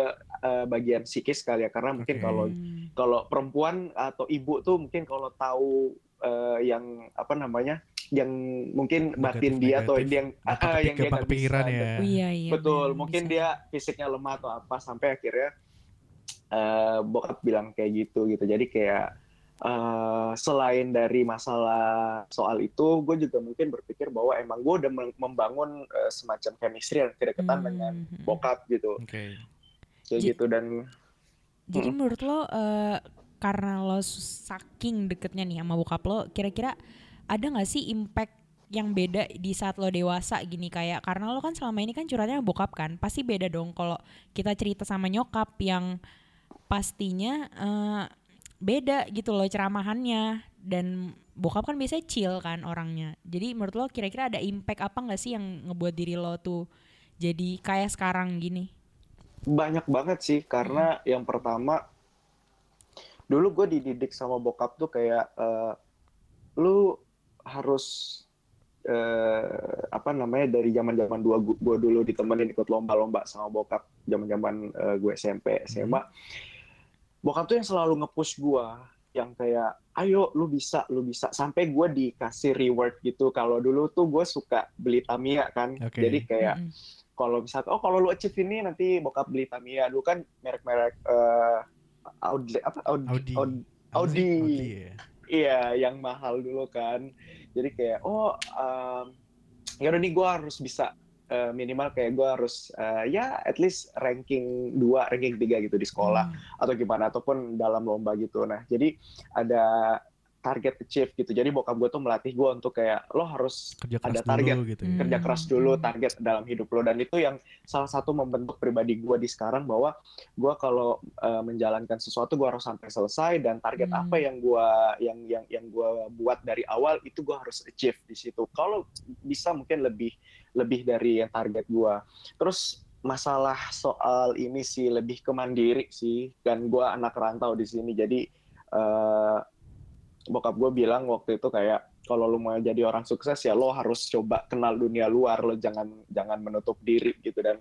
eh, bagian psikis kali ya karena mungkin kalau kalau perempuan atau ibu tuh mungkin kalau tahu eh, yang apa namanya yang mungkin batin dia atau Negatif-negatif. yang ah, yang dia nggak kepikiran bisa ya. Oh, iya iya. betul benar, mungkin bisa. dia fisiknya lemah atau apa sampai akhirnya eh bokap bilang kayak gitu gitu jadi kayak eh selain dari masalah soal itu gue juga mungkin berpikir bahwa emang gue udah mem- membangun eh, semacam chemistry dan kedekatan Hmm, dengan hmm. bokap gitu Oke. kayak gitu dan Jadi menurut lo eh, karena lo saking deketnya nih sama bokap lo, kira-kira ada nggak sih impact yang beda di saat lo dewasa gini kayak karena lo kan selama ini kan curhatnya bokap kan, pasti beda dong kalau kita cerita sama nyokap yang pastinya eh, beda gitu loh ceramahannya dan bokap kan biasanya chill kan orangnya. Jadi menurut lo kira-kira ada impact apa nggak sih yang ngebuat diri lo tuh jadi kayak sekarang gini? banyak banget sih karena yang pertama dulu gue dididik sama bokap tuh kayak eh, lu harus eh, apa namanya dari zaman zaman dua gue dulu ditemenin ikut lomba-lomba sama bokap zaman zaman gue SMP SMA bokap tuh yang selalu nge-push gue yang kayak ayo lu bisa lu bisa sampai gue dikasih reward gitu kalau dulu tuh gue suka beli Tamiya kan Oke. jadi kayak Mm-mm. kalau misalkan oh kalau lu achieve ini nanti bokap beli Tamiya dulu kan merek-merek eh Audi apa Audi, Audi. Audi-? Audi. Audi ya. Iya yang mahal dulu kan jadi kayak oh um, ya udah nih gue harus bisa eh, minimal kayak gue harus eh, ya at least ranking 2, ranking 3 gitu di sekolah Hmm. atau gimana ataupun dalam lomba gitu nah jadi ada target achieve gitu jadi bokap gue tuh melatih gue untuk kayak lo harus Kerja Ada keras target. dulu gitu ya. Hmm. kerja keras dulu target dalam hidup lo dan itu yang salah satu membentuk pribadi gue di sekarang bahwa gue kalau uh, menjalankan sesuatu gue harus sampai selesai dan target Hmm. apa yang gue yang yang yang gue buat dari awal itu gue harus achieve di situ kalau bisa mungkin lebih lebih dari yang target gue terus masalah soal ini sih lebih ke mandiri sih dan gue anak rantau di sini jadi uh, bokap gue bilang waktu itu kayak kalau lu mau jadi orang sukses ya lo harus coba kenal dunia luar lo jangan jangan menutup diri gitu. Dan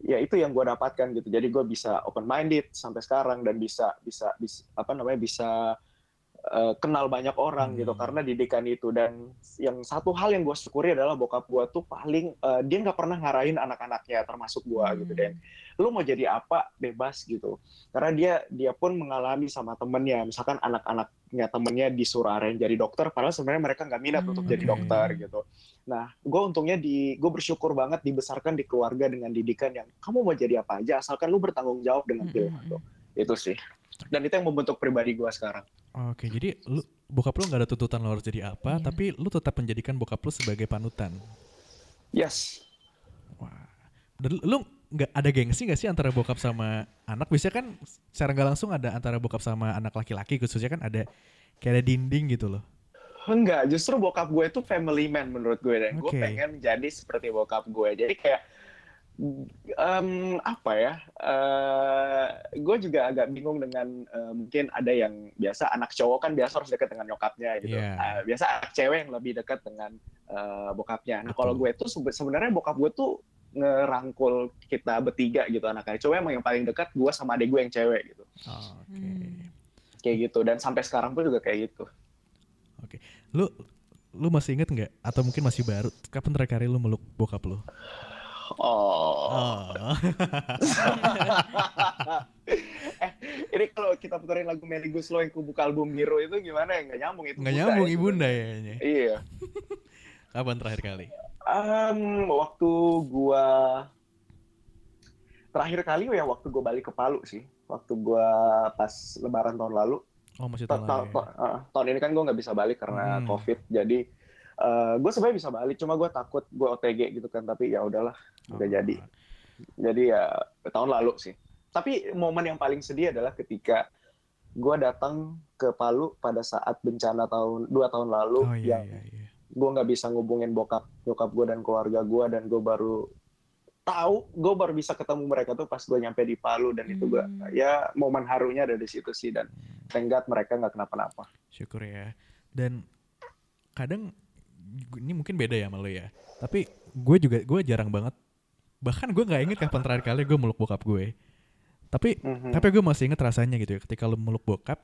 ya itu yang gue dapatkan gitu. Jadi gue bisa open minded sampai sekarang dan bisa bisa bisa apa namanya bisa eh, kenal banyak orang gitu Hmm. karena didikan itu. Dan yang satu hal yang gue syukuri adalah bokap gue tuh paling eh, dia nggak pernah ngarahin anak-anaknya termasuk gue gitu Hmm. dan lu mau jadi apa bebas gitu. Karena dia dia pun mengalami sama temennya. Misalkan anak-anaknya temennya disuruh arahin jadi dokter padahal sebenarnya mereka nggak minat Hmm, untuk jadi dokter gitu. Nah gue untungnya di gue bersyukur banget dibesarkan di keluarga dengan didikan yang kamu mau jadi apa aja asalkan lu bertanggung jawab dengan pilihan mm, lu. Itu sih dan itu yang membentuk pribadi gue sekarang Oke, jadi lu bokap lu nggak ada tuntutan lo harus jadi apa, Iya. tapi lu tetap menjadikan bokap lu sebagai panutan. yes Wah. Dan lu nggak ada gengsi nggak sih antara bokap sama anak? Biasanya kan secara nggak langsung ada antara bokap sama anak laki-laki khususnya kan ada kayak ada dinding gitu loh. Enggak, justru bokap gue itu family man menurut gue dan gue Oke. pengen menjadi seperti bokap gue. Jadi kayak em, apa ya? eh gue juga agak bingung dengan eh, mungkin ada yang biasa anak cowok kan biasa harus dekat dengan nyokapnya gitu. Iya. Eh, biasa anak cewek yang lebih dekat dengan eh, bokapnya. Nah kalau gue tuh sebe- sebenarnya bokap gue tuh ngerangkul kita bertiga gitu anak-anak cowok emang yang paling dekat gue sama adik gue yang cewek gitu Oke. Hmm. kayak gitu dan sampai sekarang pun juga kayak gitu Lu lu masih inget nggak atau mungkin masih baru kapan terakhir kali lu meluk bokap lu? Oh Oh. eh, ini kalau kita puterin lagu Melly Guslo yang kubuka album Hero itu gimana ya? Nggak nyambung itu. Nggak nyambung ya, ibunda ya. kayaknya. Iya. Kapan terakhir kali? Em, waktu gua terakhir kali ya waktu gua balik ke Palu sih. Waktu gua pas Lebaran tahun lalu. Oh masih Ta- tahun ta- lalu. ya? eh, tahun ini kan gua nggak bisa balik karena Hmm. COVID. Jadi eh gue sebenarnya bisa balik, cuma gue takut gue OTG gitu kan. Tapi ya udahlah, udah Oh. jadi. Jadi ya tahun lalu sih. Tapi momen yang paling sedih adalah ketika gue datang ke Palu pada saat bencana tahun dua tahun lalu Oh iya yang iya iya. gue nggak bisa ngubungin bokap nyokap gue dan keluarga gue dan gue baru tahu gue baru bisa ketemu mereka tuh pas gue nyampe di Palu dan itu gue Hmm. ya momen harunya ada di situ sih dan thank God mereka nggak kenapa-napa. Syukur ya. Dan kadang ini mungkin beda ya sama lo ya. Tapi gue juga gue jarang banget. Bahkan gue nggak inget kapan terakhir kali gue meluk bokap gue. Tapi Mhm. tapi gue masih inget rasanya gitu ya. Ketika lo meluk bokap,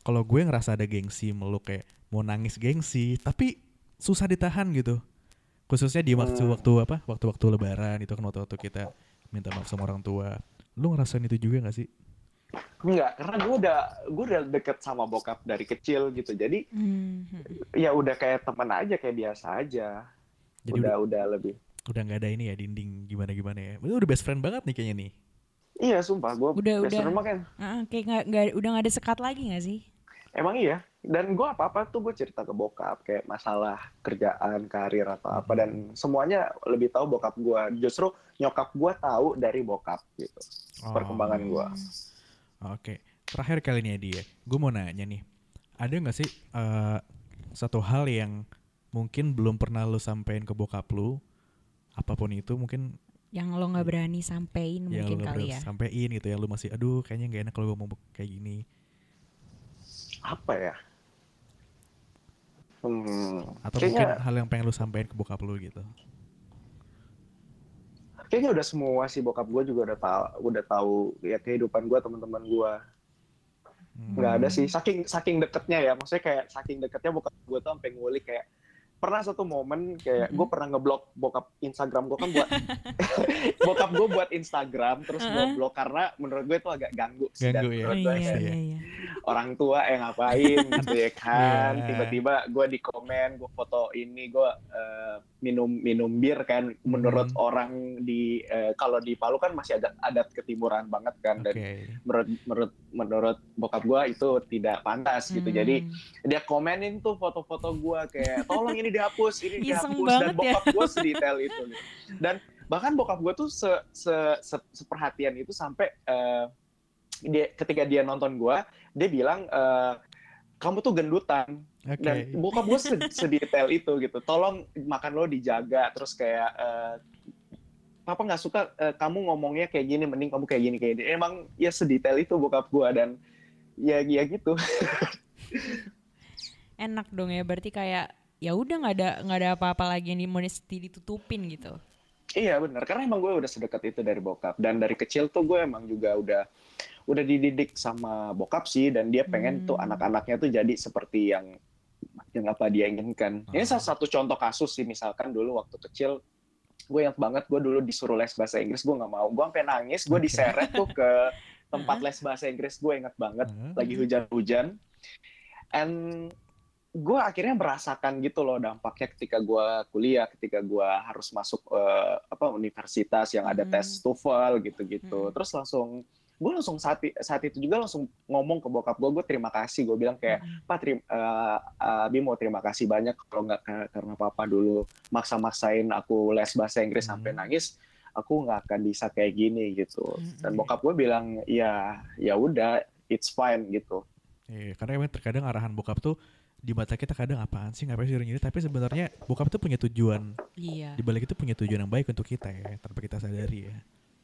kalau gue ngerasa ada gengsi meluk kayak mau nangis gengsi, tapi susah ditahan gitu. Khususnya di waktu Hmm. waktu apa? Waktu-waktu Lebaran itu kan waktu-waktu kita minta maaf sama orang tua. Lu ngerasain itu juga gak sih? Enggak, karena gue udah gue udah deket sama bokap dari kecil gitu. Jadi Hmm. ya udah kayak teman aja kayak biasa aja. Jadi udah udah lebih. Udah nggak ada ini ya dinding gimana gimana ya Lu udah best friend banget nih kayaknya nih Iya sumpah gue Udah, best udah. friend mah kan Ah, kayak nggak nggak- udah nggak ada sekat lagi nggak sih? emang iya. Dan gue apa apa tuh gue cerita ke bokap kayak masalah kerjaan, karir atau apa dan semuanya lebih tahu bokap gue. Justru nyokap gue tahu dari bokap gitu. Perkembangan gua. Oh, oke terakhir kali nih Adi ya gue mau nanya nih ada nggak sih eh, satu hal yang mungkin belum pernah lu sampein ke bokap lu apa pun itu mungkin Yang lo nggak berani sampein yang mungkin lu kali ya. sampein gitu ya lu masih aduh kayaknya nggak enak kalau gue ngomong kayak gini Apa ya? Hmm, atau kayaknya mungkin hal yang pengen lu sampein ke bokap lu gitu kayaknya udah semua sih bokap gue juga udah tahu udah tahu ya kehidupan gue teman-teman gue Hmm. nggak ada sih saking saking deketnya ya maksudnya kayak saking deketnya bokap gue tuh sampai ngulik kayak pernah satu momen kayak gue Mhm. pernah ngeblok bokap Instagram gue kan buat bokap gue buat Instagram terus gue Heeh. blok karena menurut gue itu agak ganggu sih dan Ganggu ya. Menurut gue iya, iya, iya. orang tua yang ngapain gitu ya kan Iya. tiba-tiba gue di komen gue foto ini gue eh, minum minum bir kan menurut Hmm. orang di eh, kalau di Palu kan masih ada adat ketimuran banget kan dan menurut menurut menurut bokap gue itu tidak pantas gitu Hmm. jadi dia komenin tuh foto-foto gue kayak tolong ini dihapus ini Iseng dihapus dan ya. bokap gue sedetail itu gitu. dan bahkan bokap gue tuh se, se, se- seperhatian itu sampai eh, dia ketika dia nonton gue dia bilang eh, kamu tuh gendutan. Oke. Dan bokap gue sedetail itu gitu. Tolong makan lo dijaga. Terus kayak eh, papa nggak suka eh, kamu ngomongnya kayak gini mending kamu kayak gini kayak gini. Emang ya sedetail itu bokap gue dan ya ya gitu. Enak dong ya berarti kayak ya udah nggak ada nggak ada apa-apa lagi yang mesti ditutupin gitu. iya benar. Karena emang gue udah sedekat itu dari bokap. Dan dari kecil tuh gue emang juga udah udah dididik sama bokap sih. Dan dia pengen Hmm. tuh anak-anaknya tuh jadi seperti yang yang apa dia inginkan. Ini Ah. salah satu contoh kasus sih. Misalkan dulu waktu kecil gue ingat banget gue dulu disuruh les bahasa Inggris. Gue nggak mau. Gue sampai nangis. Gue diseret tuh ke tempat les bahasa Inggris. Gue ingat banget. Heeh. lagi hujan-hujan. And gue akhirnya merasakan gitu loh dampaknya ketika gue kuliah ketika gue harus masuk eh, apa universitas yang ada Hmm. tes TOEFL gitu-gitu Hmm. terus langsung gue langsung saat, saat itu juga langsung ngomong ke bokap gue gue terima kasih gue bilang kayak Pak terima Abi mau terima kasih banyak kalau nggak ka- karena papa dulu maksa-maksain aku les bahasa Inggris Hmm. sampai nangis aku nggak akan bisa kayak gini gitu Hmm. dan bokap gue bilang ya ya udah it's fine gitu Iya, karena emang terkadang arahan bokap tuh di mata kita kadang apaan sih ngapain sih nyuri tapi sebenarnya bokap tuh punya tujuan Iya. di balik itu punya tujuan yang baik untuk kita ya tanpa kita sadari ya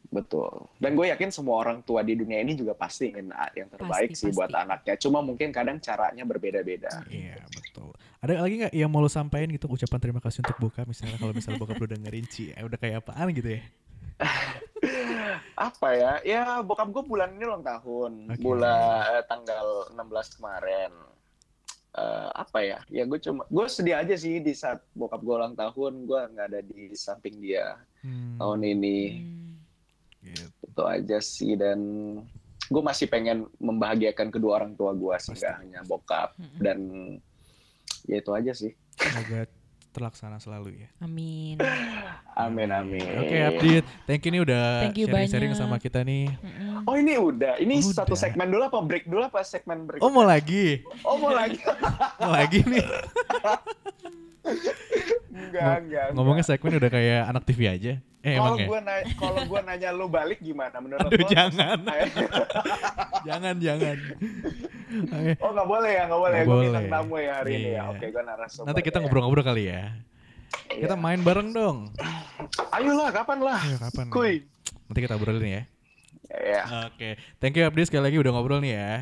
Betul. Dan gue yakin semua orang tua di dunia ini juga pasti ingin yang terbaik Pasti, sih buat pasti. anaknya. Cuma mungkin kadang caranya berbeda-beda. Iya betul. Ada lagi nggak yang mau lo sampaikan gitu ucapan terima kasih untuk bokap misalnya kalau misalnya bokap lo dengerin Ci, eh, udah kayak apaan gitu ya? Apa ya? Ya bokap gue bulan ini ulang tahun. Oke. Bulan eh, tanggal 16 kemarin. Eh, apa ya? Ya gue cuma gue sedih aja sih di saat bokap gue ulang tahun, gue nggak ada di samping dia Hmm, tahun ini. Hmm. gitu. Itu aja sih dan gue masih pengen membahagiakan kedua orang tua gue sih, nggak hanya bokap. Mm-mm. Dan ya itu aja sih. Semoga terlaksana selalu ya. Amin. Amin amin. Oke Update, thank you nih udah Thank you sharing-sharing sama kita nih. Mm-mm. Oh ini udah, ini Udah. satu segmen dulu apa break dulu apa segmen break? Oh mau lagi, Oh mau lagi? mau lagi nih. enggak enggak. Ngomongnya segmen udah kayak anak TV aja. Eh kalau ya? gua nanya, kalau gua nanya lu balik gimana menurut Aduh lu? jangan, jangan, jangan. Oke, oh nggak boleh ya, nggak boleh. Nggak Gue boleh. bintang tamu ya hari ini ya. Iya. Oke, gua narasumber. Nanti kita ya. ngobrol-ngobrol kali ya. Iya. Kita main bareng dong. Ayolah, kapan lah? Ayo kapan? Kuy. Nanti kita obrolin ya. Ya. Oke, thank you Abdi sekali lagi udah ngobrol nih ya.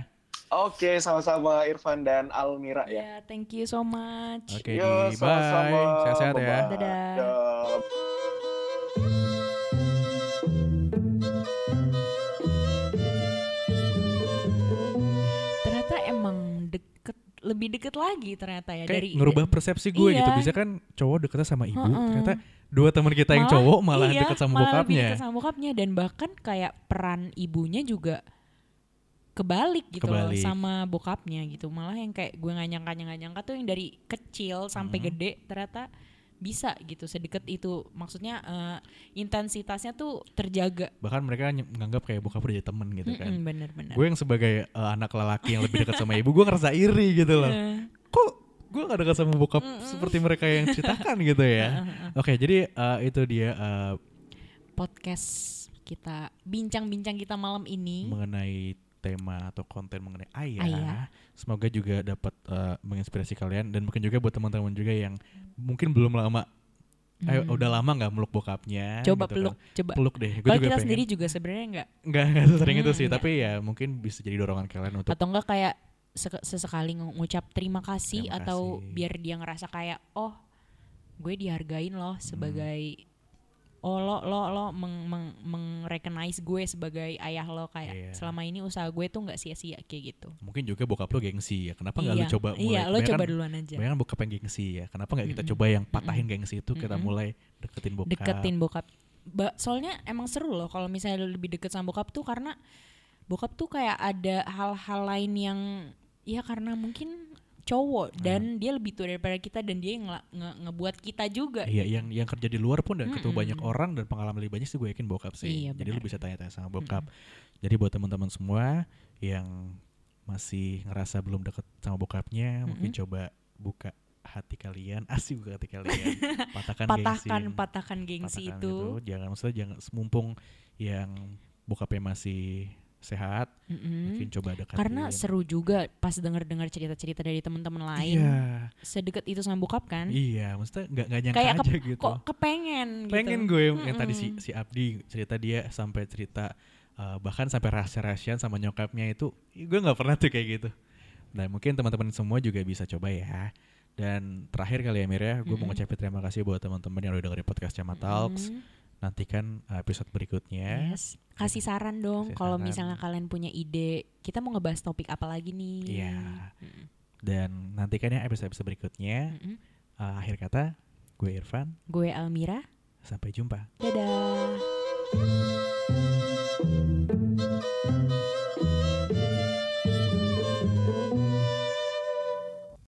Oke, sama-sama Irfan dan Almira ya. Ya, thank you so much. Oke, Yo, Di. sama-sama. bye. Sehat-sehat ya. Dadah. Dadah. Deket, lebih deket lagi ternyata ya Kayak dari ngerubah persepsi gue gitu. Iya. Bisa kan cowok deketnya sama ibu, Heeh. ternyata dua teman kita yang cowok malah iya, deket sama malah bokapnya. deket sama bokapnya dan bahkan kayak peran ibunya juga kebalik gitu loh Kebalik. sama bokapnya gitu malah yang kayak gue nggak nyangka nggak nyangka tuh yang dari kecil sampai Mhm. gede ternyata bisa gitu sedekat itu maksudnya eh, intensitasnya tuh terjaga Bahkan mereka menganggap kayak bokap udah jadi temen gitu kan. Mm-mm, bener-bener Gue yang sebagai eh, anak lelaki yang lebih dekat sama ibu, gue ngerasa iri gitu loh. Eh, Kok gue gak dekat sama bokap Mm-mm. seperti mereka yang ceritakan gitu ya. Oke, jadi eh, itu dia eh, podcast kita bincang-bincang kita malam ini mengenai tema atau konten mengenai ayah. Ayah. Semoga juga dapat eh, menginspirasi kalian dan mungkin juga buat teman-teman juga yang mungkin belum lama, eh, Hmm. udah lama nggak meluk bokapnya. coba gitu kan. peluk coba Peluk deh. Gue kalau kita pengen. sendiri juga sebenarnya nggak Nggak nggak sesering itu Hmm, sih, nggak. tapi ya mungkin bisa jadi dorongan kalian untuk atau enggak kayak sek- sesekali ngucap terima kasih Terima atau kasih. biar dia ngerasa kayak oh gue dihargain loh Hmm. Oh lo lo lo meng, meng, meng-recognize gue sebagai ayah lo kayak Iya. selama ini usaha gue tuh nggak sia-sia kayak gitu mungkin juga bokap lo gengsi ya. Kenapa nggak iya lu coba mulai? iya lo coba duluan aja Kebanyakan bokap yang gengsi ya. Kenapa nggak kita Mm-mm. coba yang patahin gengsi itu kita mulai deketin bokap. deketin bokap ba soalnya emang seru loh kalau misalnya lo lebih deket sama bokap tuh karena bokap tuh kayak ada hal-hal lain yang ya karena mungkin cowok Hmm. dan dia lebih tua daripada kita dan dia yang nge- nge- ngebuat kita juga Iya, yang yang kerja di luar pun dan ketemu Mm-mm. banyak orang dan pengalaman lebih banyak sih gue yakin bokap sih. Iya, Jadi lu bisa tanya-tanya sama bokap. Jadi buat teman-teman semua yang masih ngerasa belum deket sama bokapnya, mungkin coba buka hati kalian, asik buka hati kalian, patahkan patahkan gengsi, patahkan gengsi patahkan itu Jangan maksudnya jangan mumpung yang bokapnya masih sehat, Mm-mm. mungkin coba deketin. karena seru juga pas denger-dengar cerita-cerita dari teman-teman lain Iya, sedekat itu sama bokap kan iya, maksudnya nggak nggak nyangka kayak aja ke- gitu. kok kepengen pengen gitu. gue yang, yang tadi si si Abdi cerita dia sampai cerita uh, bahkan sampai rahasia-rahasian sama nyokapnya itu gue nggak pernah tuh kayak gitu nah mungkin teman-teman semua juga bisa coba ya dan terakhir kali ya Mir ya gue mau Mm-mm. ngucapin terima kasih buat teman-teman yang udah dengerin podcast Cama Talks Mm, nantikan uh, episode berikutnya. Yes. kasih saran dong kalau misalnya kalian punya ide. Kita mau ngebahas topik apa lagi nih? Iya. Dan nantikan ya episode-episode berikutnya. Mm-mm. Uh, akhir kata gue Irfan. Gue Almira. Sampai jumpa. Dadah